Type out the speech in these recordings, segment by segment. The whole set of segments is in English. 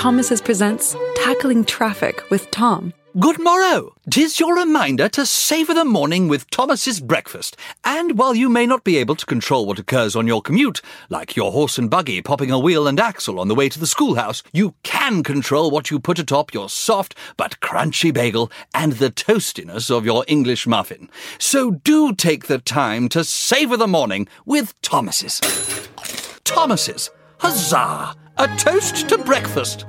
Thomas's presents Tackling Traffic with Tom. Good morrow! Tis your reminder to savour the morning with Thomas's breakfast. And while you may not be able to control what occurs on your commute, like your horse and buggy popping a wheel and axle on the way to the schoolhouse, you can control what you put atop your soft but crunchy bagel and the toastiness of your English muffin. So do take the time to savour the morning with Thomas's. Thomas's. Huzzah! A toast to breakfast.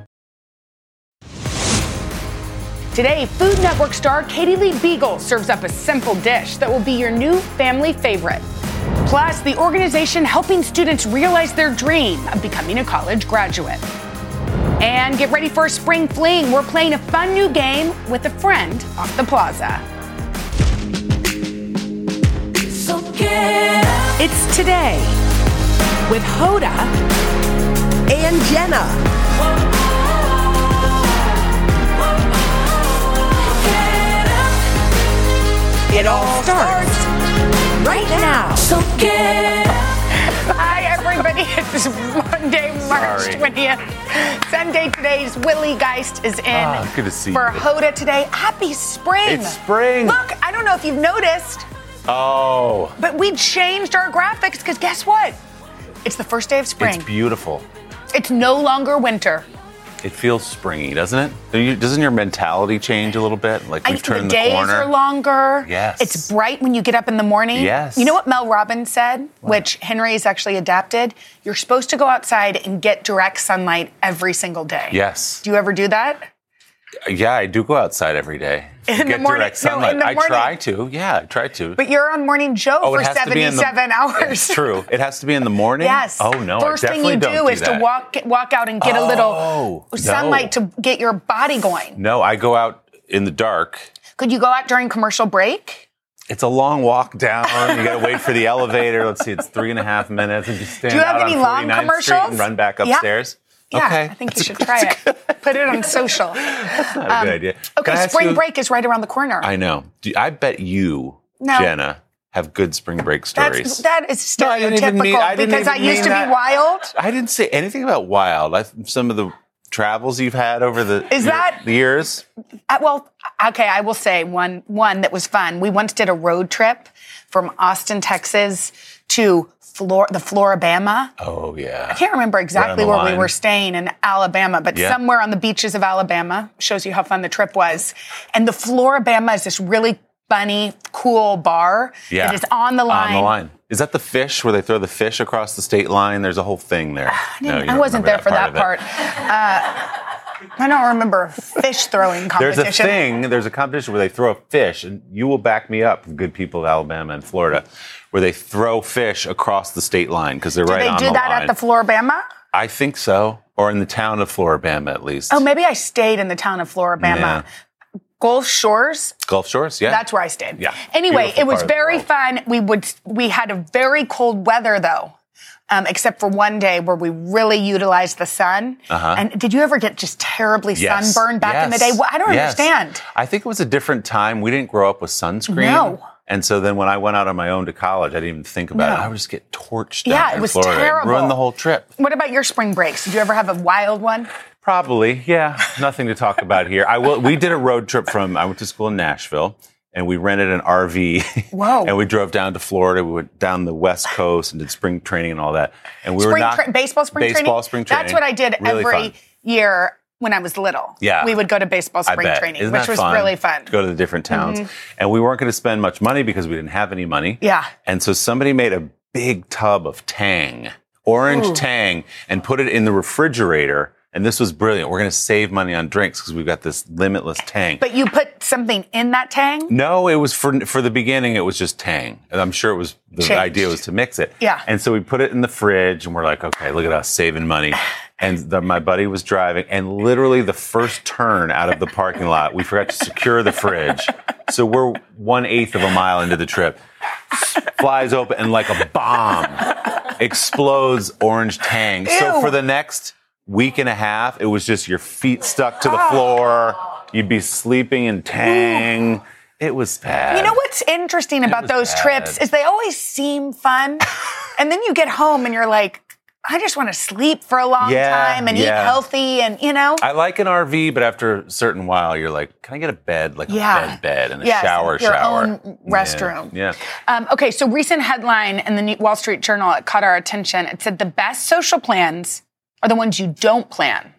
Today, Food Network star Katie Lee Biegel serves up a simple dish that will be your new family favorite. Plus, the organization helping students realize their dream of becoming a college graduate. And get ready for a spring fling. We're playing a fun new game with a friend off the plaza. So. It's today with Hoda and Jenna. It all starts right now. So get up. Hi, everybody. It's Monday, March Sorry. 20th. Sunday today's Willie Geist is in Ah, good to see for you. Hoda today. Happy spring. It's spring. Look, I don't know if you've noticed, Oh, but we changed our graphics because guess what? It's the first day of spring. it's beautiful. It's no longer winter. It feels springy, doesn't it? Doesn't your mentality change a little bit? Like I we've the turned the, days corner. are longer. Yes. It's bright when you get up in the morning. Yes. You know what Mel Robbins said, which Henry has actually adapted? You're supposed to go outside and get direct sunlight every single day. Yes. Do you ever do that? Yeah, I do go outside every day. In the Get morning- direct no, sunlight. the I morning. try to. Yeah, I try to. But you're on Morning Joe oh, for it has to be in the 77 hours. True. It has to be in the morning. Yes. Oh no. First thing you don't do is that. to walk walk out and get a little Oh, sunlight no. to get your body going. No, I go out in the dark. Could you go out during commercial break? It's a long walk down. You got to wait for the elevator. Let's see, it's three and a half minutes, and just stand Do you have out any on long 49th Street commercials? and run back upstairs. Yeah, okay, I think you That's should try it. Put it on social. not a good idea. Okay, spring you- break is right around the corner. I know. Do, I bet you, No. Jenna, have good spring break stories. That's that is No, I didn't stereotypical mean- I didn't because I used to mean be wild. I didn't say anything about wild. I, some of the travels you've had over the Is that- the years. Uh, well, okay, I will say one one that was fun. We once did a road trip from Austin, Texas to Flor- the Flora-Bama. Oh yeah. I can't remember exactly where we were staying in Alabama, but Yeah. somewhere on the beaches of Alabama shows you how fun the trip was. And the Flora-Bama is this really funny, cool bar Yeah. that is on the line. On the line. Is that the fish where they throw the fish across the state line? There's a whole thing there. I, No, I wasn't there remember for that part. Uh, I don't remember a fish throwing competition. There's a thing, there's a competition where they throw a fish, and you will back me up, good people of Alabama and Florida, where they throw fish across the state line because they're Do right they on do the that line. at the Flora-Bama? I think so, or in the town of Flora-Bama at least. Oh, maybe I stayed in the town of Flora-Bama. Yeah. Gulf Shores, Gulf Shores, yeah. that's where I stayed. Yeah. Anyway, Beautiful it was part of the very fun. We would we had a very cold weather though. Um, except for one day where we really utilized the sun. Uh-huh. And did you ever get just terribly Yes. sunburned back in the day? Well, I don't Yes. understand. I think it was a different time. We didn't grow up with sunscreen. No. And so then when I went out on my own to college, I didn't even think about No. it. I would just get torched Yeah, down it in was Florida. terrible. ruined the whole trip. What about your spring breaks? Did you ever have a wild one? Probably, yeah. Nothing to talk about here. I will. We did a road trip from. I went to school in Nashville, and we rented an RV. Whoa. and we drove down to Florida. We went down the West Coast and did spring training and all that. And we were Spring not tra- baseball spring training? baseball spring training. That's what I did Really every fun. year when I was little. Yeah. We would go to baseball spring training, Isn't which was fun? really fun. Mm-hmm. To go to the different towns. And we weren't going to spend much money because we didn't have any money. Yeah. And so somebody made a big tub of Tang, orange Tang, and put it in the refrigerator. And this was brilliant. We're going to save money on drinks because we've got this limitless Tang. But you put something in that tang? No, it was for for the beginning. It was just Tang, and I'm sure it was the Changed. idea was to mix it. Yeah. And so we put it in the fridge, and we're like, okay, look at us saving money. And the, my buddy was driving, and literally the first turn out of the parking lot, we forgot to secure the fridge. So we're one eighth of a mile into the trip. Flies open, and like a bomb, explodes orange Tang. So for the next week and a half, it was just your feet stuck to the floor. You'd be sleeping in Tang. It was bad. You know what's interesting about those bad. trips is they always seem fun. and then you get home and you're like, I just want to sleep for a long Yeah, time and eat healthy and, you know? I like an RV, but after a certain while, you're like, can I get a bed, like Yeah. a bed bed and a Yes, shower your shower, own restroom. Yeah. Um, okay, so recent headline in the Wall Street Journal it caught our attention. It said the best social plans are the ones you don't plan.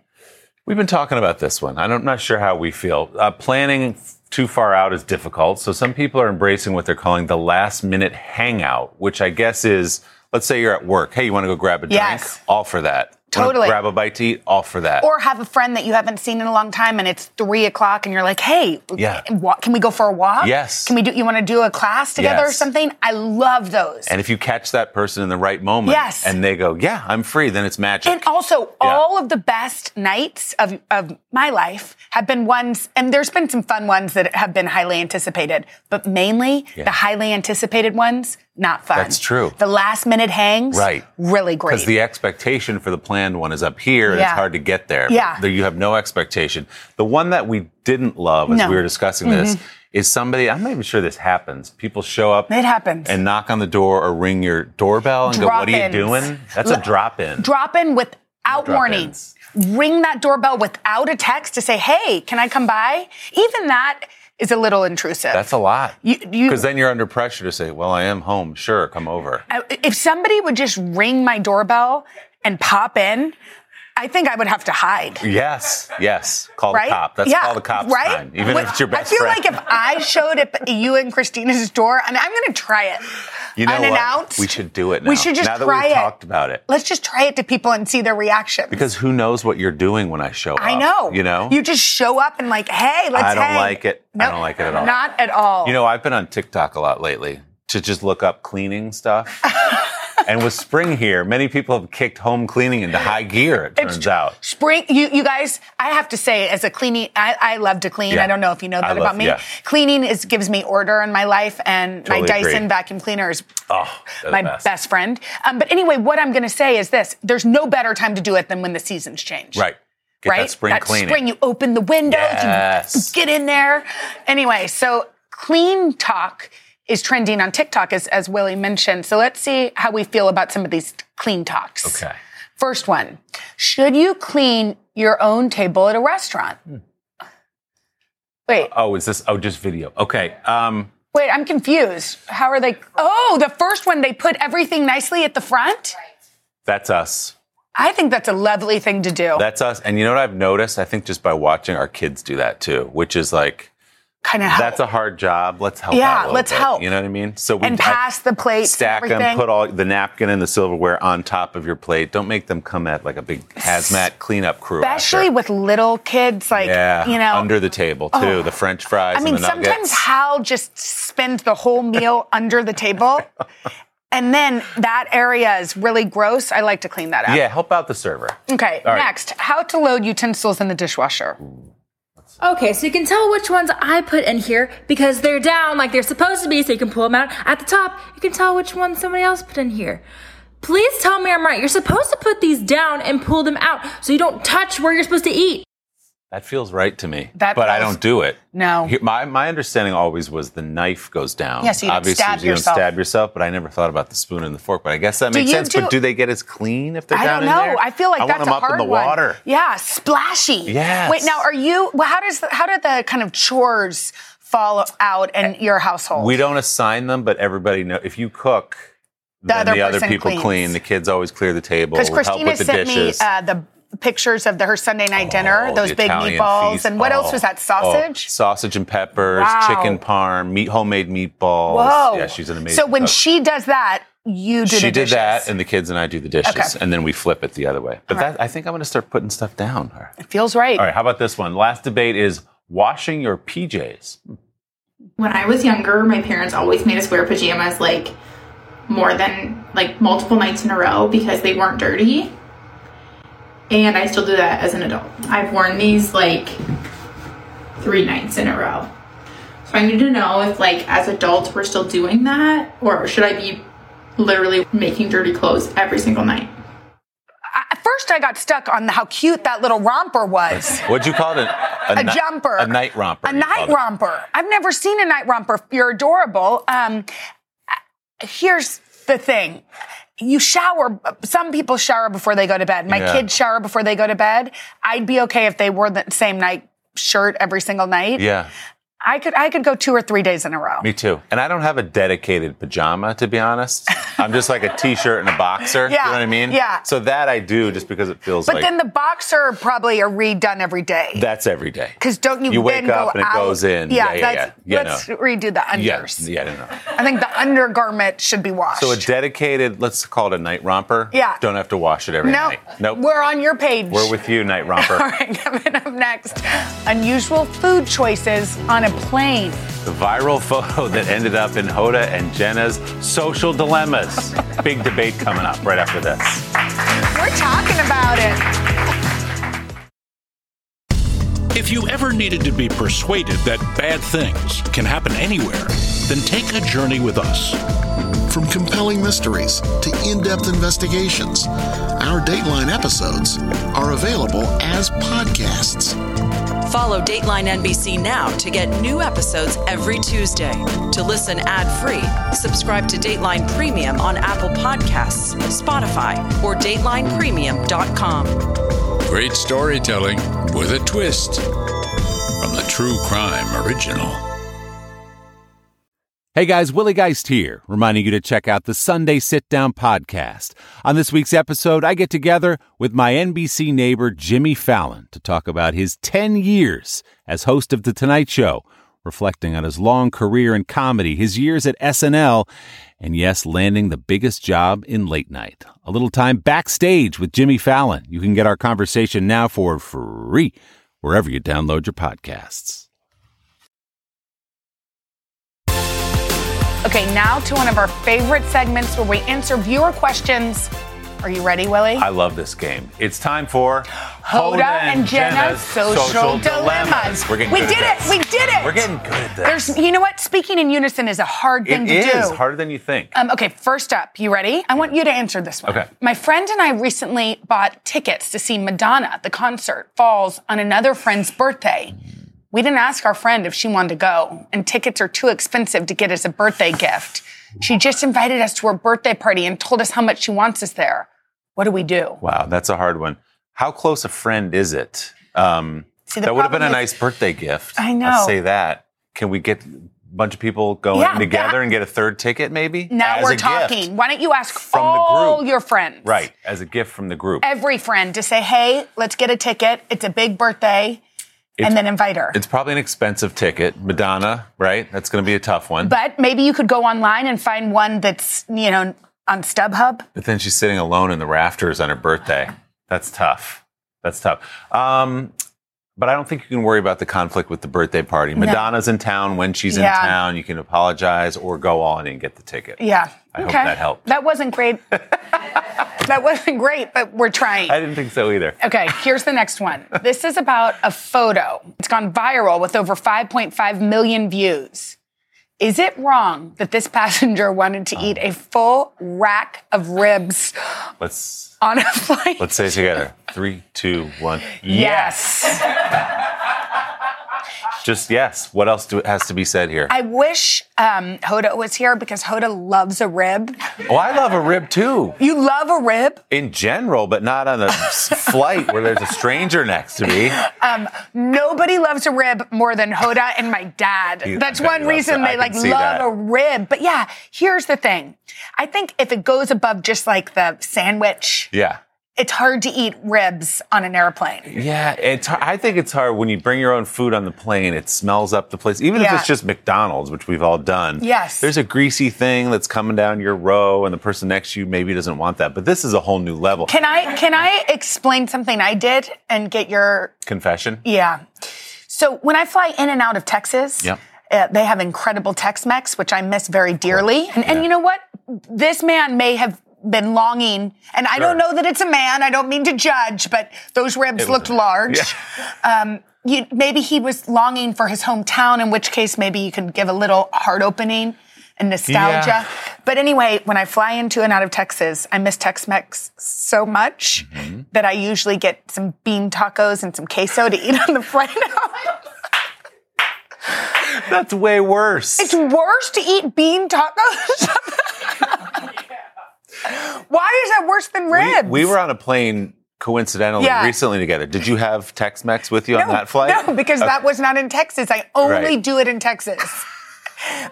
We've been talking about this one. I'm not sure how we feel. Uh, planning too far out is difficult. So some people are embracing what they're calling the last minute hangout, which I guess is, let's say you're at work. Hey, you want to go grab a drink? Yes. All for that. Totally. grab a bite to eat? All for that. Or have a friend that you haven't seen in a long time and it's three o'clock and you're like, hey, Yeah. can we go for a walk? Yes. Can we do, you want to do a class together or something? I love those. and if you catch that person in the right moment Yes. and they go, yeah, I'm free, then it's magic. And also, Yeah. all of the best nights of, of my life have been ones, and there's been some fun ones that have been highly anticipated, but mainly Yeah. the highly anticipated ones, not fun. That's true. The last minute hangs, Right. really great. Because the expectation for the planned one is up here and it's hard to get there. Yeah. There you have no expectation. The one that we didn't love as No. Mm-hmm. we were discussing this is somebody, I'm not even sure this happens. People show up It happens. and knock on the door or ring your doorbell and go, What are you doing? That's a drop in. Drop in without warning. drop-ins. Ring that doorbell without a text to say, hey, can I come by? Even that is a little intrusive. That's a lot. Because then you're under pressure to say, Well, I am home. Sure, come over. If somebody would just ring my doorbell and pop in, I think I would have to hide. Yes, yes. Call Right? the cop. That's call the cops right? time. Even When- if it's your best friend. I feel friend. like if I showed up at you and Christina's door, and I'm going to try it you know unannounced. what? We should do it now. We should just now that try we've it. talked about it. Let's just try it to people and see their reaction. Because who knows what you're doing when I show up? I know. You know? You just show up and like, hey, let's I don't hang. like it. I don't like it at all. Not at all. You know, I've been on TikTok a lot lately to just look up cleaning stuff. and with spring here, many people have kicked home cleaning into high gear, it turns out. Spring, you, you guys, I have to say, as a cleaning, I, I love to clean. Yeah. I don't know if you know I that love- about me. yeah. Cleaning is gives me order in my life, and my Totally agree. Dyson vacuum cleaner is Oh, my best. best, friend. Um, but anyway, what I'm going to say is this: there's no better time to do it than when the seasons change. Right. Get right? that spring cleaning. spring, you open the windows, Yes. you get in there. Anyway, so clean talk is trending on TikTok, as, as Willie mentioned. So let's see how we feel about some of these clean talks. Okay. First one Should you clean your own table at a restaurant? Wait, Oh, is this? Oh, just video. Okay. Um, wait, I'm confused. How are they? Oh, the first one, they put everything nicely at the front? that's us. I think that's a lovely thing to do. That's us. And you know what I've noticed? I think just by watching our kids do that too, which is like, kind of that's a hard job. Let's help. Yeah, let's bit. help. You know what I mean? So we and pass the plate, stack them, put all the napkin and the silverware on top of your plate. Don't make them come at like a big hazmat cleanup crew. Especially after. with little kids, like, yeah, you know. under the table too. Oh, the French fries. I mean, and the nuggets. sometimes Hal just spends the whole meal under the table. And then that area is really gross. I like to clean that up. yeah, help out the server. Okay, All right. next, how to load utensils in the dishwasher. Okay, so you can tell which ones I put in here because they're down like they're supposed to be, so you can pull them out. At the top, you can tell which ones somebody else put in here. Please tell me I'm right. You're supposed to put these down and pull them out so you don't touch where you're supposed to eat. That feels right to me. That but I don't do it. No. Here- my my understanding always was the knife goes down. Yeah, so you don't Obviously, stab you don't yourself. stab yourself. But I never thought about the spoon and the fork. But I guess that Do makes sense. do- but do they get as clean if they're I down don't in know. I feel like I that's want them a up hard in the one. water. Yeah, splashy. Yes. Wait, now are you? Well, how does the, how do the kind of chores fall out in your household? We don't assign them, but everybody know if you cook, The then other the other people cleans. clean. The kids always clear the table. because help Christina with the sent dishes. me uh, the pictures of the, her Sunday night dinner, Oh, those big Italian meatballs, feast. and what else Oh, was that? oh, Sausage. sausage and peppers, Wow. chicken parm, meat, homemade meatballs. Whoa! Yeah, she's an amazing. So when cook. she does that, you do she the did dishes. that, and the kids and I do the dishes, Okay. and then we flip it the other way. But All right. that, I think I'm going to start putting stuff down. All right. it feels right. All right. How about this one? Last debate is washing your PJs. when I was younger, my parents always made us wear pajamas like more than like multiple nights in a row because they weren't dirty. And I still do that as an adult. I've worn these like three nights in a row. So I need to know if like as adults we're still doing that or should I be literally making dirty clothes every single night? At first, I got stuck on how cute that little romper was. What'd you call it? a ni- jumper. A night romper. A night called it. romper. I've never seen a night romper. You're adorable. Um, here's the thing. You shower. Some people shower before they go to bed. My Yeah. kids shower before they go to bed. I'd be okay if they wore the same night shirt every single night. Yeah. I could I could go two or three days in a row. Me too. And I don't have a dedicated pajama, to be honest. I'm just like a t-shirt and a boxer. Yeah, You know what I mean? yeah. So that I do just because it feels But like then the boxer probably are redone every day. that's every day. Because don't you, You wake up and it out? goes in. Yeah, Yeah, yeah, yeah. Yeah, let's no. redo the unders. yeah, no, no. I think the undergarment should be washed. So a dedicated, let's call it a night romper. Yeah. Don't have to wash it every no, night. Nope. we're on your page. We're with you, night romper. All right, coming up next, unusual food choices on a plane. The viral photo that ended up in Hoda and Jenna's social dilemmas. Big debate coming up right after this. We're talking about it. If you ever needed to be persuaded that bad things can happen anywhere, then take a journey with us. From compelling mysteries to in depth investigations, our Dateline episodes are available as podcasts. Follow Dateline NBC now to get new episodes every Tuesday. To listen ad free, subscribe to Dateline Premium on Apple Podcasts, Spotify, or DatelinePremium.com. Great storytelling with a twist from the True Crime Original. Hey guys, Willie Geist here, reminding you to check out the Sunday Sit Down podcast. On this week's episode, I get together with my NBC neighbor Jimmy Fallon to talk about his 10 years as host of The Tonight Show, reflecting on his long career in comedy, his years at SNL, and yes, landing the biggest job in late night. A little time backstage with Jimmy Fallon. You can get our conversation now for free wherever you download your podcasts. Okay, now to one of our favorite segments where we answer viewer questions. Are you ready, Willie? I love this game. It's time for Hoda and Jenna's social, dilemmas. We're getting we did it. We did it. We're getting good at this. There's, you know what? Speaking in unison is a hard thing It to is do. It is harder than you think. Um, okay, first up, you ready? I want you to answer this one. Okay. My friend and I recently bought tickets to see Madonna. The concert falls on another friend's birthday. We didn't ask our friend if she wanted to go, and tickets are too expensive to get as a birthday gift. She just invited us to her birthday party and told us how much she wants us there. What do we do? Wow, that's a hard one. How close a friend is it? Um, See, that would have been a is- nice birthday gift. I know. I'd say that. Can we get a bunch of people going Yeah, together that- and get a third ticket, maybe? Now As we're a gift. talking. Why don't you ask From all your friends? Right, as a gift from the group. Every friend to say, hey, let's get a ticket. It's a big birthday. It's- and then invite her. It's probably an expensive ticket. Madonna, right? That's going to be a tough one. But maybe you could go online and find one that's, you know, on StubHub. But then she's sitting alone in the rafters on her birthday. That's tough. That's tough. Um, but I don't think you can worry about the conflict with the birthday party. Madonna's in town when she's Yeah. in town. You can apologize or go on and get the ticket. Yeah. I hope okay. that helped. That wasn't great. that wasn't great, but we're trying. I didn't think so either. Okay, here's the next one. This is about a photo. It's gone viral with over 5.5 million views. Is it wrong that this passenger wanted to eat a full rack of ribs Let's on a flight? let's say it together. Three, two, one. yes. Just yes. What else do, has to be said here? I wish um, Hoda was here because Hoda loves a rib. oh, I love a rib too. You love a rib? In general, but not on a flight where there's a stranger next to me. Nobody loves a rib more than Hoda and my dad. That's one reason they like love that. a rib. But yeah, here's the thing. I think if it goes above just like the sandwich, Yeah. It's hard to eat ribs on an airplane. Yeah, it's. har- I think it's hard when you bring your own food on the plane. It smells up the place, even Yeah. if it's just McDonald's, which we've all done. Yes. there's a greasy thing that's coming down your row, and the person next to you maybe doesn't want that. But this is a whole new level. Can I can I explain something I did and get your Confession. yeah. So when I fly in and out of Texas, Yep. uh, they have incredible Tex-Mex, which I miss very dearly. And, and you know what? This man may have been longing, and I don't know that it's a man. I don't mean to judge, but those ribs looked a- large. Um, you, maybe he was longing for his hometown, in which case maybe you could give a little heart opening and nostalgia. Yeah. But anyway, when I fly into and out of Texas, I miss Tex-Mex so much Mm-hmm. that I usually get some bean tacos and some queso to eat on the flight out. That's way worse. It's worse to eat bean tacos. Why is that worse than ribs? We, we were on a plane coincidentally Yeah. recently together. Did you have Tex-Mex with you on that flight? No, because Okay. that was not in Texas. I only Right. do it in Texas.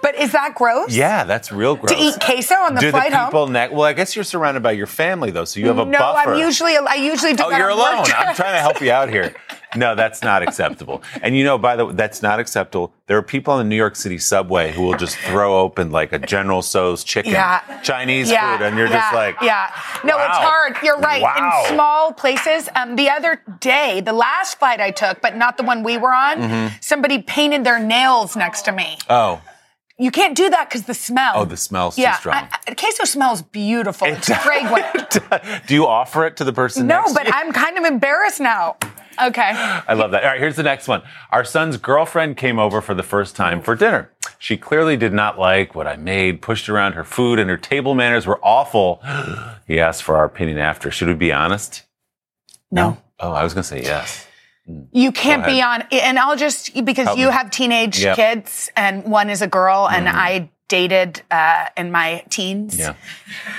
but is that gross? Yeah, that's real gross. To eat queso on the Do flight the home? people ne- Well, I guess you're surrounded by your family though, so you have a no, buffer. I'm usually I usually do Oh, you're alone. I'm trying to help you out here. No, that's not acceptable. And you know, by the way, that's not acceptable. There are people on the New York City subway who will just throw open like a General Tso's chicken, Yeah. Chinese Yeah, food, and you're just like, yeah. No, it's hard. You're right. Wow. In small places. Um, the other day, the last flight I took, but not the one we were on, Mhm. somebody painted their nails next to me. Oh, You can't do that because the smell. oh, the smell's yeah, too strong. I- I- queso smells beautiful. It's fragrant. Do you offer it to the person no, next but to you? I'm kind of embarrassed now. Okay. I love that. All right, here's the next one. Our son's girlfriend came over for the first time for dinner. She clearly did not like what I made, pushed around her food, and her table manners were awful. He asked for our opinion after. Should we be honest? No. Oh, I was going to say yes. You can't be on, and I'll just because Help you me. have teenage Yep. kids, and one is a girl, and Mhm. I dated uh, in my teens Yeah.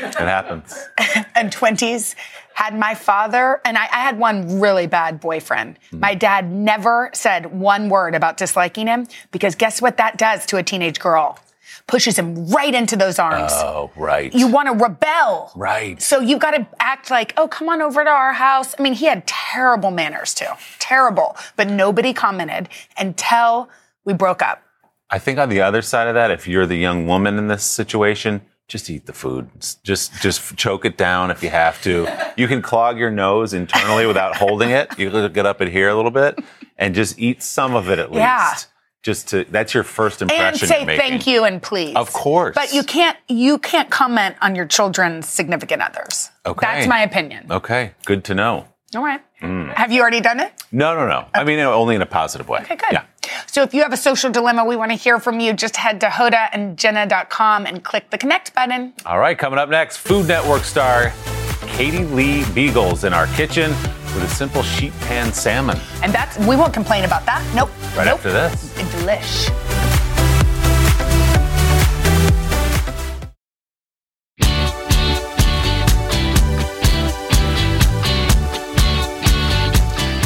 It happens. and twenties. Had my father, and I, I had one really bad boyfriend. Hmm. My dad never said one word about disliking him because guess what that does to a teenage girl? Pushes him right into those arms. Oh, right. You want to rebel. Right. So you've got to act like, oh, come on over to our house. I mean, he had terrible manners too. Terrible. But nobody commented until we broke up. I think on the other side of that, if you're the young woman in this situation, just eat the food. Just just choke it down if you have to. You can clog your nose internally without holding it. You can get up in here a little bit and just eat some of it at least. Yeah. Just to that's your first impression. And say thank you and please. Of course. But you can't you can't comment on your children's significant others. Okay. That's my opinion. Okay, good to know. All right. Mm. Have you already done it? No, no, no. I mean, only in a positive way. Okay, good. Yeah. So if you have a social dilemma, we want to hear from you. Just head to hodaandjenna.com and click the connect button. All right, coming up next, Food Network star Katie Lee Biegel's in our kitchen with a simple sheet pan salmon. And that's we won't complain about that. Nope. Right nope. after this. Delish.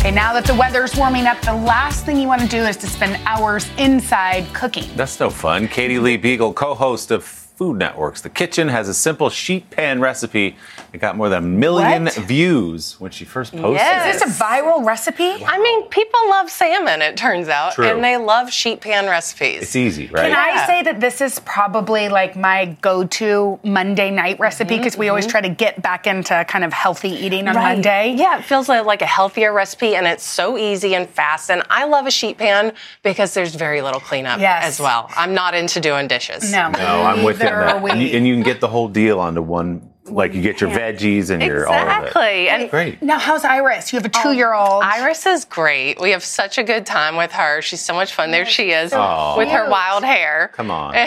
Okay, now that the weather's warming up, the last thing you want to do is to spend hours inside cooking. That's no fun. Katie Lee Biegel, co-host of Food Networks. The kitchen has a simple sheet pan recipe that got more than a million What? views when she first posted Is it. this a viral recipe? I mean, people love salmon, it turns out, True. and they love sheet pan recipes. It's easy, right? Can I say that this is probably like my go-to Monday night recipe because we always mm-hmm. try to get back into kind of healthy eating on Right. Monday. Yeah, it feels like, like a healthier recipe and it's so easy and fast. And I love a sheet pan because there's very little cleanup Yes. as well. I'm not into doing dishes. No. No, I'm with you that. are we. And you, and you can get the whole deal onto one, like you get your veggies and your all of it. Exactly. And Great. Now, how's Iris? You have a two-year-old. Iris is great. We have such a good time with her. She's so much fun. There she is Aw. with her wild hair. Come on.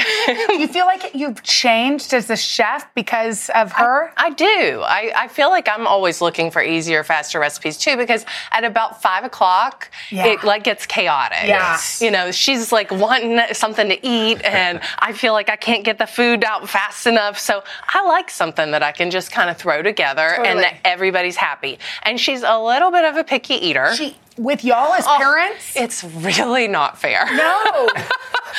You feel like you've changed as a chef because of her? I do. I, I feel like I'm always looking for easier, faster recipes too, because at about five o'clock, Yeah. it like gets chaotic. Yeah. You know, she's like wanting something to eat, and I feel like I can't get the food out fast enough. So I like something that I can just kind of throw together and that everybody's happy. And she's a little bit of a picky eater. She, with y'all as Oh, parents? It's really not fair. No.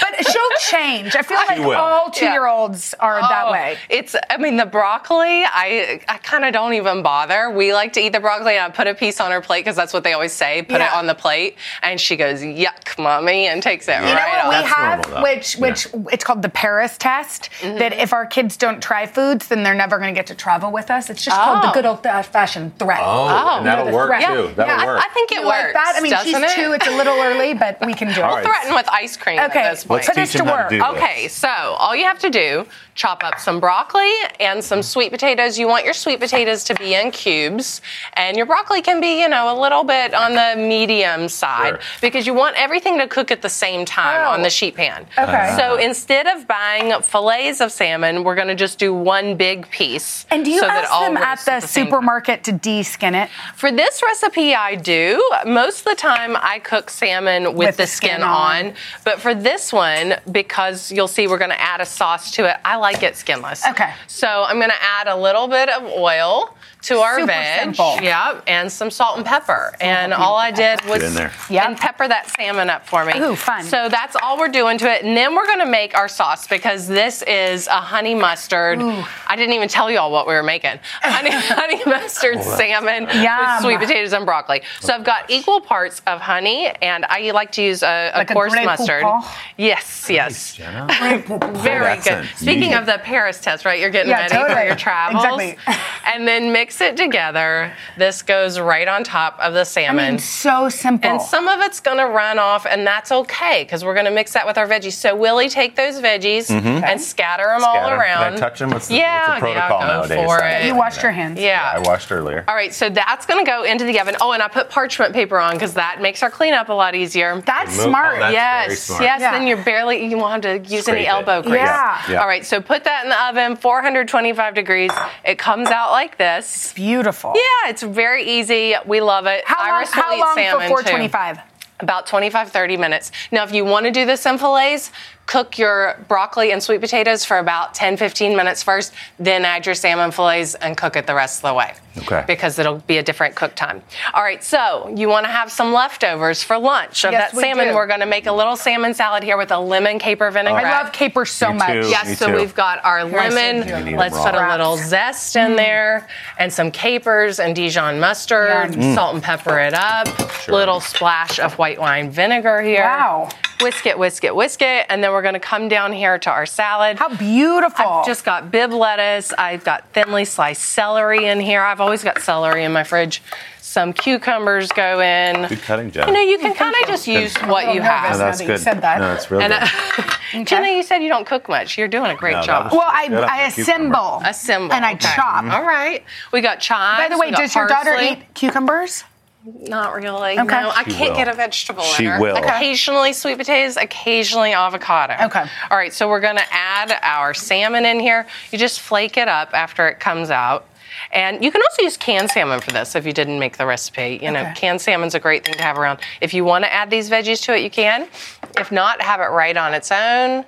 but she'll change. I feel like will. all two-year-olds are that Oh, way. It's, I mean, the broccoli, I I kind of don't even bother. We like to eat the broccoli and I put a piece on her plate because that's what they always say, put it on the plate. And she goes, yuck, mommy, and takes it right. You know right what we off. That's have, normal, though. which which it's called the Paris test. Mm-hmm. That if our kids don't try foods, then they're never going to get to travel with us. It's just called the Oh. good old-fashioned threat. Oh, oh. and that'll the work threat. too. That'll Yeah, work. I think it You works. Like that? I mean, she's it? two. It's a little early, but we can do it. All right. Threaten with ice cream Okay, at this point. Let's Put teach us to work. to do this. Okay, so all you have to do, chop up some broccoli and some sweet potatoes. You want your sweet potatoes to be in cubes, and your broccoli can be, you know, a little bit on the medium side Sure. because you want everything to cook at the same time Oh. on the oh. sheet pan. Okay. So instead of buying fillets of salmon, we're going to just do one big piece. And do you so that ask all them at roasts the at same time. supermarket to de-skin it? For this recipe, I do. M- most of the time I cook salmon with, the, skin, on. but for this one, because you'll see we're going to add a sauce to it, I like it skinless. Okay. So I'm going to add a little bit of oil to our Super veg. simple. Yep, and some salt and pepper. and all I did was in there. and pepper that salmon up for me. Ooh, fun. So that's all we're doing to it. And then we're going to make our sauce because this is a honey mustard. Ooh. I didn't even tell y'all what we were making. Honey, honey mustard salmon Yum. with sweet potatoes and broccoli. So I've got equal parts of honey, and I like to use a, a Like coarse Grey mustard. Poupon? Yes, yes. Jenna. Very accent. good. Speaking You- of the Paris test, right? You're getting Yeah, ready for your travels. Exactly. And then mix it together. This goes right on top of the I salmon. mean, so simple. And some of it's gonna run off, and that's okay because we're gonna mix that with our veggies. So Willie, take those veggies and scatter them all Mm-hmm. Around. Can I touch 'em? What's the- yeah, what's the protocol yeah, go nowadays? for it. you washed your hands. yeah. I washed earlier. All right, so that's gonna go into the oven. Oh, and I put parchment paper on because that makes our cleanup a lot easier. That's Move- smart. oh, that's very yes, smart. yes. Yeah. Then you're barely you won't have to use Scrape any it. elbow grease. Yeah. Yeah. All right, so put that in the oven, 425 degrees. It comes out like this. It's beautiful. Yeah, it's very easy. We love it. How long, Iris will how eat long salmon for too. 425? About 25, 30 minutes. Now, if you want to do this in fillets, cook your broccoli and sweet potatoes for about 10, 15 minutes first, then add your salmon fillets and cook it the rest of the way. Okay. Because it'll be a different cook time. All right, so you want to have some leftovers for lunch of Yes, that we salmon. do. We're going to make a little salmon salad here with a lemon caper vinaigrette. I love caper so Me much. too. Yes, Me so too. we've got our lemon. Let's them put a little zest in mm. there and some capers and Dijon mustard. Yum. Salt and pepper it up. Little splash of white wine vinegar here. Wow. Whisk it, whisk it, whisk it. And then we're going to come down here to our salad. How beautiful. I've just got Bibb lettuce. I've got thinly sliced celery in here. I've always got celery in my fridge. Some cucumbers go in. Good cutting, Jenna. You know, you can kind of just use what you have. nervous no, now that's that you said that. No, it's real And good. uh, Jenna, you said you don't cook much. You're doing a great No, job. well, I, I assemble. Assemble. And I okay. chop. All right. We got chives. By the way, we got does your daughter eat cucumbers? Not really. Okay. No, I She can't will. get a vegetable She in her. will. Occasionally sweet potatoes, occasionally avocado. Okay. All right, so we're gonna add our salmon in here. You just flake it up after it comes out. And you can also use canned salmon for this if you didn't make the recipe. You know, Okay. canned salmon's a great thing to have around. If you want to add these veggies to it, you can. If not, have it right on its own.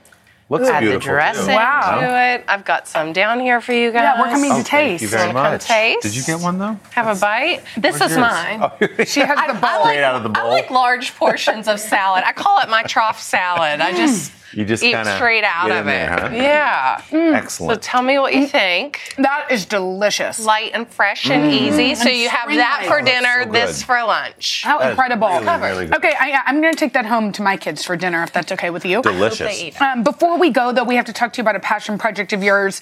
Looks add the beautiful. too. dressing Wow. to it. I've got some down here for you guys. Yeah, we're coming Oh, to thank taste. you very Wanna much. taste? Did you get one though? Have a bite. This is yours? mine. Oh, She has the bowl. Straight out of the bowl. I like large portions of salad. I call it my trough salad. I just You just eat straight out get of in it. there, huh? Yeah. So Excellent. So tell me what you think. That is delicious. Light and fresh and easy. So And you have that for Oh, dinner, so this for lunch. How That is incredible. really, really good. Okay, I, I'm going to take that home to my kids for dinner if that's okay with you. Delicious. They eat. Um, before we go, though, we have to talk to you about a passion project of yours,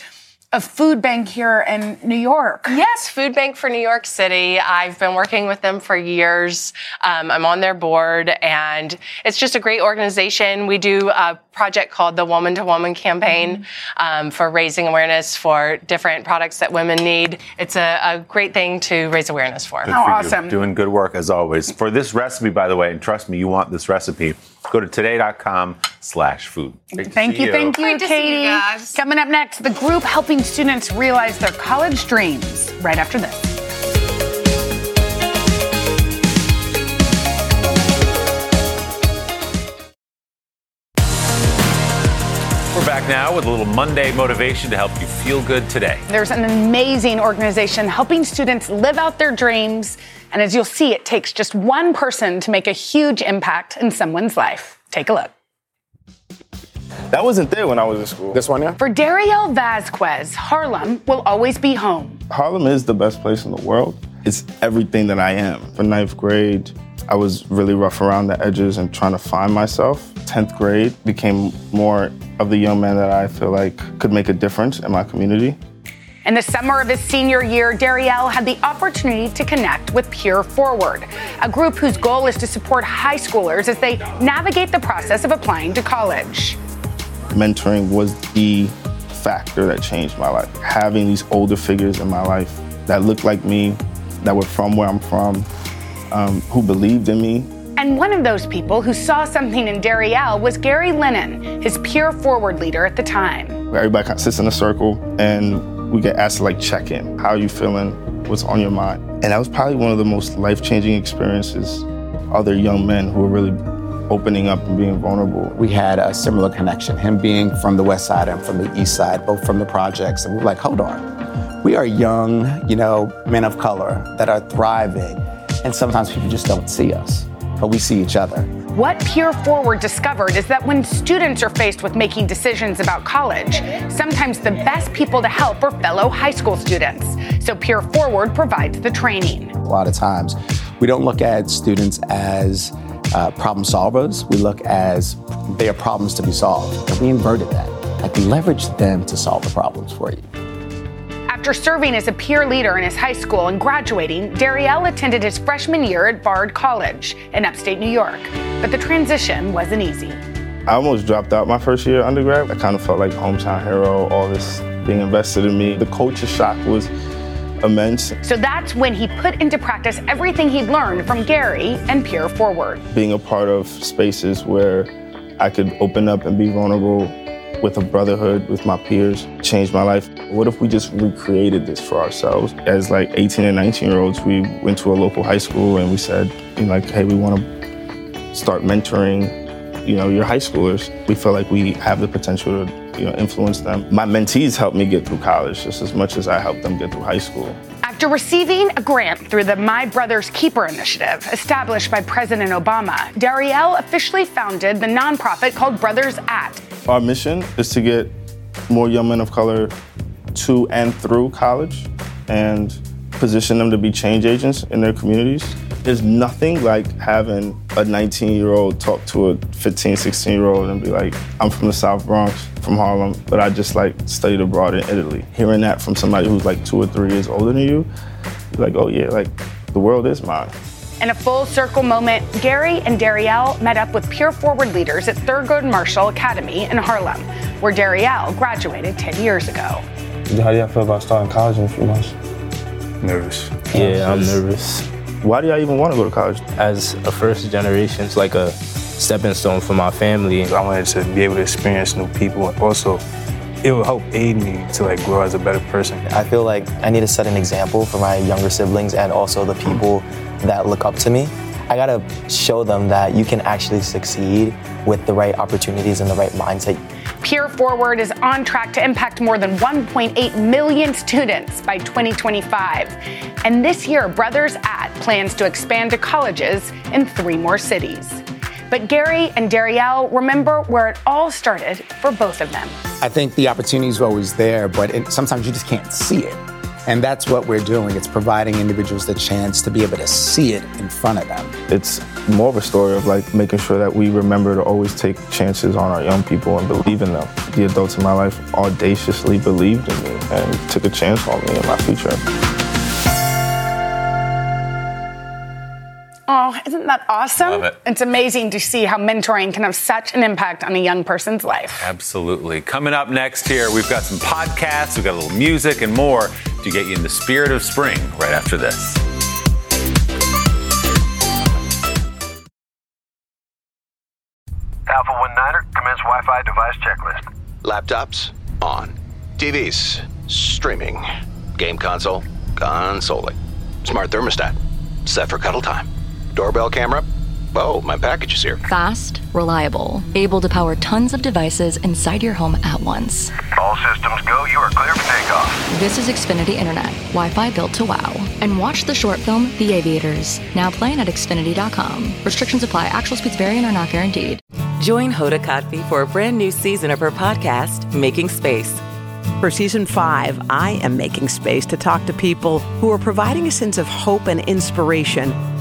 a food bank here in New York. Yes, Food Bank for New York City. I've been working with them for years. Um, I'm on their board, and it's just a great organization. We do a project called the Woman to Woman campaign um, for raising awareness for different products that women need. It's a, a great thing to raise awareness for. Good Oh, for you. awesome. Doing good work as always. For this recipe, by the way, and trust me, you want this recipe, go to today.com slash food. Great to Thank see you, thank you, Great to see you Katie. guys. Coming up next, the group helping students realize their college dreams. Right after this. We're back now with a little Monday motivation to help you feel good today. There's an amazing organization helping students live out their dreams. And as you'll see, it takes just one person to make a huge impact in someone's life. Take a look. That wasn't there when I was in school. This one, yeah? For Dariel Vasquez, Harlem will always be home. Harlem is the best place in the world. It's everything that I am. For ninth grade, I was really rough around the edges and trying to find myself. 10th grade became more of the young man that I feel like could make a difference in my community. In the summer of his senior year, Dariel had the opportunity to connect with Peer Forward, a group whose goal is to support high schoolers as they navigate the process of applying to college. Mentoring was the factor that changed my life. Having these older figures in my life that looked like me, that were from where I'm from, um, who believed in me, And one of those people who saw something in Dariel was Gary Lennon, his peer Forward leader at the time. Everybody sits in a circle and we get asked to like check in. How are you feeling? What's on your mind? And that was probably one of the most life changing experiences other young men who were really opening up and being vulnerable. We had a similar connection, him being from the west side and from the east side, both from the projects. And we were like, hold on. We are young, you know, men of color that are thriving. And sometimes people just don't see us, but we see each other. What Peer Forward discovered is that when students are faced with making decisions about college, sometimes the best people to help are fellow high school students. So Peer Forward provides the training. A lot of times, we don't look at students as uh, problem solvers. We look as they are problems to be solved. And we inverted that. Like leverage them to solve the problems for you. After serving as a peer leader in his high school and graduating, Dariel attended his freshman year at Bard College in upstate New York. But the transition wasn't easy. I almost dropped out my first year undergrad. I kind of felt like a hometown hero, all this being invested in me. The culture shock was immense. So that's when he put into practice everything he'd learned from Gary and Peer Forward. Being a part of spaces where I could open up and be vulnerable with a brotherhood with my peers changed my life. What if we just recreated this for ourselves? As like 18 and 19 year olds, we went to a local high school and we said, you know, like, hey, we want to start mentoring, you know, your high schoolers. We feel like we have the potential to, you know, influence them. My mentees helped me get through college just as much as I helped them get through high school. After receiving a grant through the My Brother's Keeper initiative, established by President Obama, Dariel officially founded the nonprofit called Brothers At. Our mission is to get more young men of color to and through college and position them to be change agents in their communities. There's nothing like having a 19 year old talk to a 15, 16 year old and be like, I'm from the South Bronx, from Harlem, but I just like studied abroad in Italy. Hearing that from somebody who's like two or three years older than you, you're like, oh yeah, like the world is mine. In a full circle moment, Gary and Dariel met up with Peer Forward leaders at Thurgood Marshall Academy in Harlem, where Dariel graduated 10 years ago. How do y'all feel about starting college in a few months? Nervous. Yeah, I'm nervous. Why do y'all even want to go to college? As a first generation, it's like a stepping stone for my family. I wanted to be able to experience new people. And also, it will help aid me to like grow as a better person. I feel like I need to set an example for my younger siblings and also the people that look up to me. I gotta show them that you can actually succeed with the right opportunities and the right mindset. Peer Forward is on track to impact more than 1.8 million students by 2025. And this year, Brothers At plans to expand to colleges in three more cities. But Gary and Dariel remember where it all started for both of them. I think the opportunities are always there, but it, sometimes you just can't see it. And that's what we're doing. It's providing individuals the chance to be able to see it in front of them. It's more of a story of like making sure that we remember to always take chances on our young people and believe in them. The adults in my life audaciously believed in me and took a chance on me and my future. Oh, isn't that awesome? Love it. It's amazing to see how mentoring can have such an impact on a young person's life. Absolutely. Coming up next here, we've got some podcasts, we've got a little music and more to get you in the spirit of spring right after this. Alpha 19er, commence Wi Fi device checklist. Laptops on. TVs streaming. Game console consoling. Smart thermostat set for cuddle time. Doorbell camera. Oh, my package is here. Fast, reliable, able to power tons of devices inside your home at once. All systems go, you are clear for takeoff. This is Xfinity Internet, Wi Fi built to wow. And watch the short film The Aviators, now playing at Xfinity.com. Restrictions apply, actual speeds vary and are not guaranteed. Join Hoda Kotb for a brand new season of her podcast, Making Space. For season five, I am making space to talk to people who are providing a sense of hope and inspiration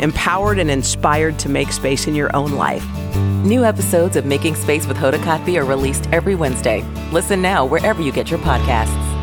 empowered and inspired to make space in your own life. New episodes of Making Space with Hoda Kotb are released every Wednesday. Listen now wherever you get your podcasts.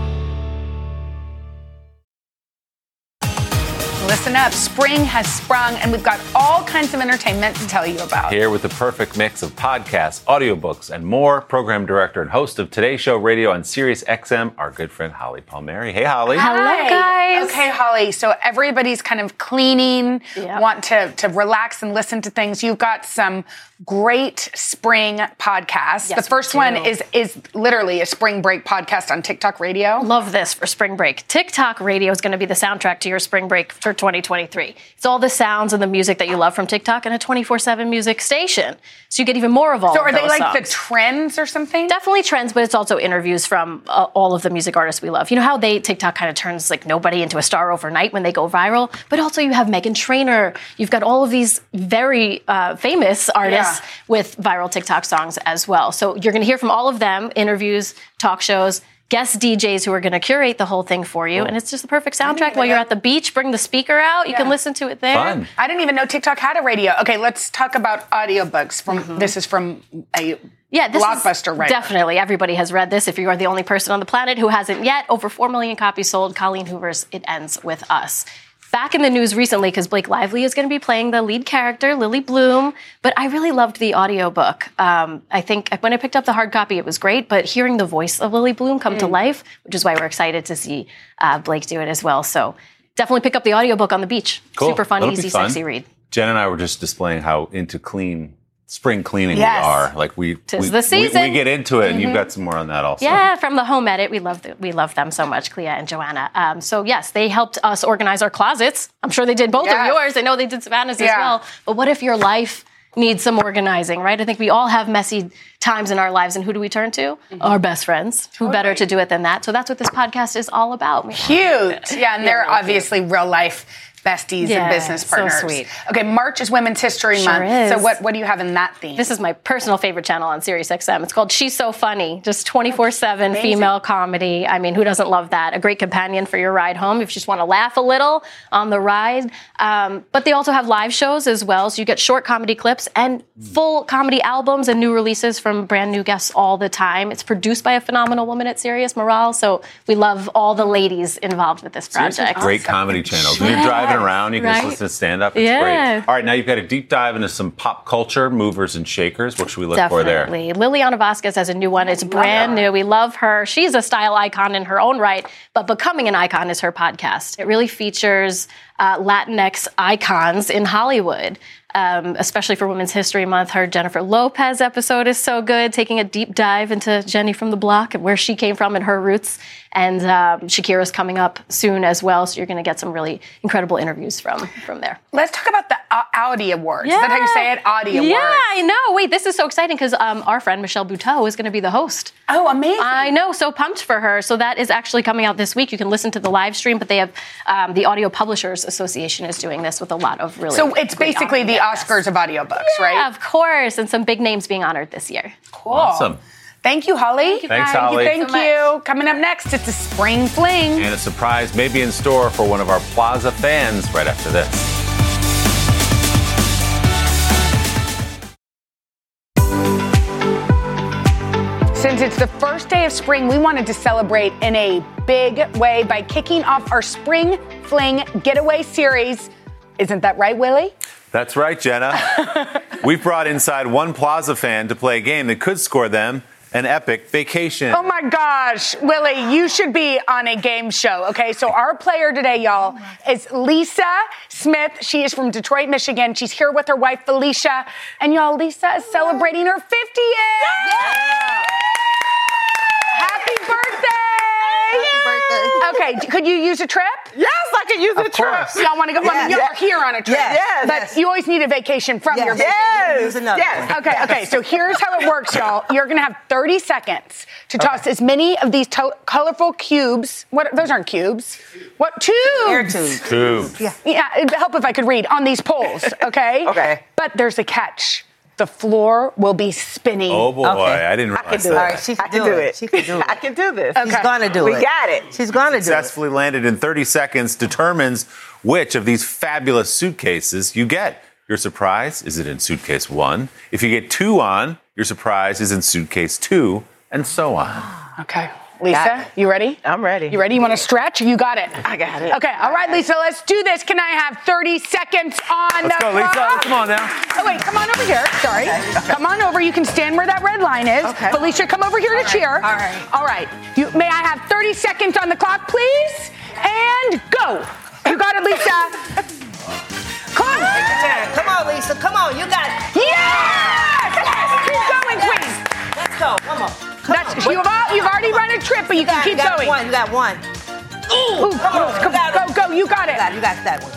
Listen up. Spring has sprung, and we've got all kinds of entertainment to tell you about. Here with the perfect mix of podcasts, audiobooks, and more, program director and host of Today's Show Radio on Sirius XM, our good friend Holly Palmieri. Hey, Holly. Hello, guys. Okay, Holly. So everybody's kind of cleaning, want to, to relax and listen to things. You've got some great spring podcasts. Yes, the first one is is literally a spring break podcast on TikTok Radio. Love this for spring break. TikTok radio is going to be the soundtrack to your spring break for 2023. It's all the sounds and the music that you love from TikTok and a 24 7 music station. So you get even more of all So are they like the trends or something? Definitely trends, but it's also interviews from uh, all of the music artists we love. You know how they TikTok kind of turns like nobody into a star overnight when they go viral, but also you have Meghan Trainor. You've got all of these very uh, famous artists Yeah. with viral TikTok songs as well. So you're going to hear from all of them, interviews, talk shows. Guest DJs who are going to curate the whole thing for you, and it's just the perfect soundtrack. While you're at the beach, bring the speaker out. You can listen to it there. I didn't even know TikTok had a radio. Okay, let's talk about audiobooks. From this is from a Mm-hmm. Yeah, this blockbuster is definitely everybody has read this. If you are the only person on the planet who hasn't yet, over four million copies sold. Colleen Hoover's "It Ends with Us." Back in the news recently because Blake Lively is going to be playing the lead character, Lily Bloom. But I really loved the audiobook. Um, I think when I picked up the hard copy, it was great. But hearing the voice of Lily Bloom come to Mm. life, which is why we're excited to see uh, Blake do it as well. So definitely pick up the audiobook on the beach. Cool. Super fun, That'll easy, fun. sexy read. Jen and I were just displaying how into clean spring cleaning Yes. we are. Like we, Tis we, the season. We, get into it, and you've Mhm. got some more on that also. Yeah, from the home edit, we love the, we love them so much, Clea and Joanna. Um, so yes, they helped us organize our closets. I'm sure they did both Yes. of yours. I know they did Savannah's as well. But what if your life needs some organizing, right? I think we all have messy times in our lives, and who do we turn to? Mm-hmm. Our best friends. Who better to do it than that? So that's what this podcast is all about. Cute. Yeah, and they're obviously real life besties Yeah, and business partners. so partners. sweet. Okay, March is Women's History Sure Month. So what what do you have in that theme? This is my personal favorite channel on Sirius XM. It's called She's So Funny, just 24 7 female comedy. I mean, who doesn't love that? A great companion for your ride home if you just want to laugh a little on the ride. Um, but they also have live shows as well. So you get short comedy clips and full comedy albums and new releases from brand new guests all the time. It's produced by a phenomenal woman at Sirius, Morale. So we love all the ladies involved with this project. Great comedy channels. When you're driving around, you can just listen to stand up. It's Yeah. great. All right, now you've got a deep dive into some pop culture, movers and shakers. What should we look for there? Definitely. Lilliana Vazquez has a new one. It's brand new. We love her. She's a style icon in her own right, but becoming an icon is her podcast. It really features uh, Latinx icons in Hollywood. Um, especially for Women's History Month, her Jennifer Lopez episode is so good, taking a deep dive into Jenny from the block and where she came from and her roots. And um, Shakira's coming up soon as well, so you're going to get some really incredible interviews from from there. Let's talk about the uh, Audie Awards. Is that how you say it? Audie Awards. Yeah, I know. Wait, this is so exciting because um, our friend Michelle Buteau is going to be the host. Oh, amazing! I know. So pumped for her. So that is actually coming out this week. You can listen to the live stream, but they have um, the Audio Publishers Association is doing this with a lot of really. So it's great basically the Oscars of audiobooks, Yeah, right? of course, and some big names being honored this year. Cool. Awesome. Thank you, Holly. Thank you, Thanks, guys. Holly. Thank you. Coming up next, it's a spring fling. And a surprise may be in store for one of our Plaza fans right after this. Since it's the first day of spring, we wanted to celebrate in a big way by kicking off our Spring Fling Getaway series. Isn't that right, Willie? That's right, Jenna. We've brought inside one Plaza fan to play a game that could score them an epic vacation. Oh my gosh, Willie, you should be on a game show. Okay, so our player today, y'all, is Lisa Smith. She is from Detroit, Michigan. She's here with her wife, Felicia. And y'all, Lisa is celebrating her 50th. Happy birthday! Okay, could you use a trip? Yes, I can use a trip. Y'all want to go? Yes. Y'all are here on a trip. Yes. Yes. But Yes. you always need a vacation from Yes. your vacation. Yes. Use another Yes. Okay, okay. So here's how it works, y'all. You're going to have 30 seconds to toss as many of these to- colorful cubes. What? Those aren't cubes. What? Tubes. Air tubes. Tube. Yeah. Yeah. It'd help if I could read on these poles. Okay. Okay. But there's a catch. The floor will be spinning. Oh boy, Okay. I didn't I can realize do that. it. All right, she can, do, it. She can do it. I can do this. She's gonna do We it. We got it. She's gonna do it. Successfully landed in 30 seconds determines which of these fabulous suitcases you get. Your surprise is it in suitcase one. If you get two on, your surprise is in suitcase two, and so on. Okay. Lisa, you ready? I'm ready. You ready? You want to stretch? You got it. I got it. Okay, all right, Lisa, let's do this. Can I have 30 seconds on Let's the go, Lisa. clock? Come on now. Oh, wait, come on over here. Sorry. Come on over. You can stand where that red line is. Okay. Felicia, come over here to cheer. All right. All right. You, may I have 30 seconds on the clock, please? And go. You got it, Lisa. Come on. Come on, Lisa. Come on. You got it. Yes! Yes! Keep going, queen. Let's go. Come on. Come That's, on. you've, all, you've already run a trip, but you, can got, keep you got going. one. You got one. Ooh, oh, Come on. come, you got go, it. go, you got it. You got, you got that one.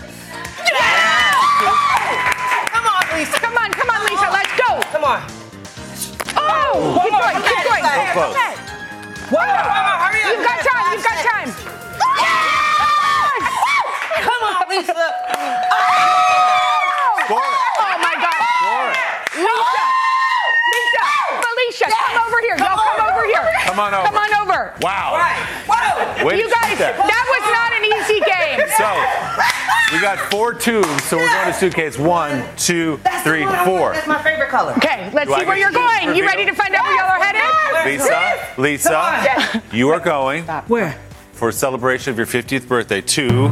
Come on, Lisa. Come on, come on, Lisa, let's go. Come on. Oh, keep going, keep going. So close. One. Come on, hurry up. You've got time, you've got time. Come on, Lisa. Oh. Score. Oh my God. Score. Lisa, Lisa, Felicia, come over here. Y'all come over here. Come on over. Come on over. Wow. Whoa. Way You guys, that. that was not an easy game. So we got four tubes, so we're going to suitcase one, two, three, four. That's my favorite color. Okay, let's Do I see where you're to going. You ready to find out where y'all are headed? Lisa, Lisa, you are going Where? for a celebration of your 50th birthday to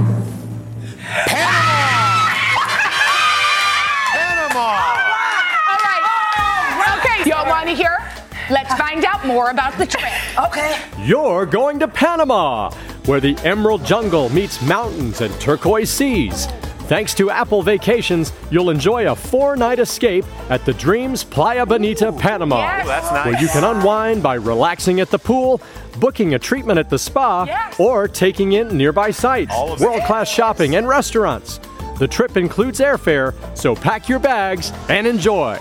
Let's find out more about the trip. Okay. You're going to Panama, where the emerald jungle meets mountains and turquoise seas. Thanks to Apple Vacations, you'll enjoy a four night escape at the Dreams Playa Bonita, Panama. Yes. Ooh, that's nice. Where you can unwind by relaxing at the pool, booking a treatment at the spa, Yes. or taking in nearby sites, All of it. world class shopping, and restaurants. The trip includes airfare, so pack your bags and enjoy.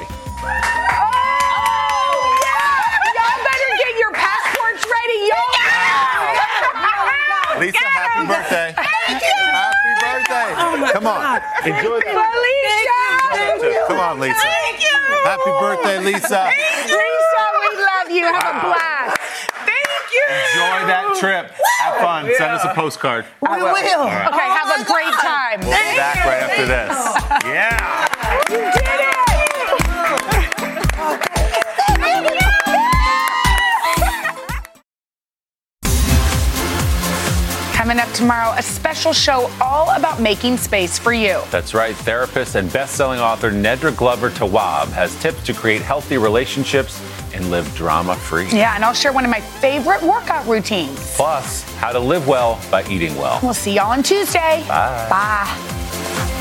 Lisa, happy birthday. Thank you. Happy birthday. Oh my Come on. God. Enjoy the Felicia. Come on, Lisa. Thank you. Happy birthday, Lisa. Lisa, we love you. Have a blast. Thank you. Enjoy that trip. Have fun. Send us a postcard. We will. Okay, have Oh a my great God. time. Back right after this. Yeah. Coming up tomorrow, a special show all about making space for you. That's right. Therapist and best-selling author Nedra Glover Tawwab has tips to create healthy relationships and live drama-free. Yeah, and I'll share one of my favorite workout routines. Plus, how to live well by eating well. We'll see y'all on Tuesday. Bye. Bye.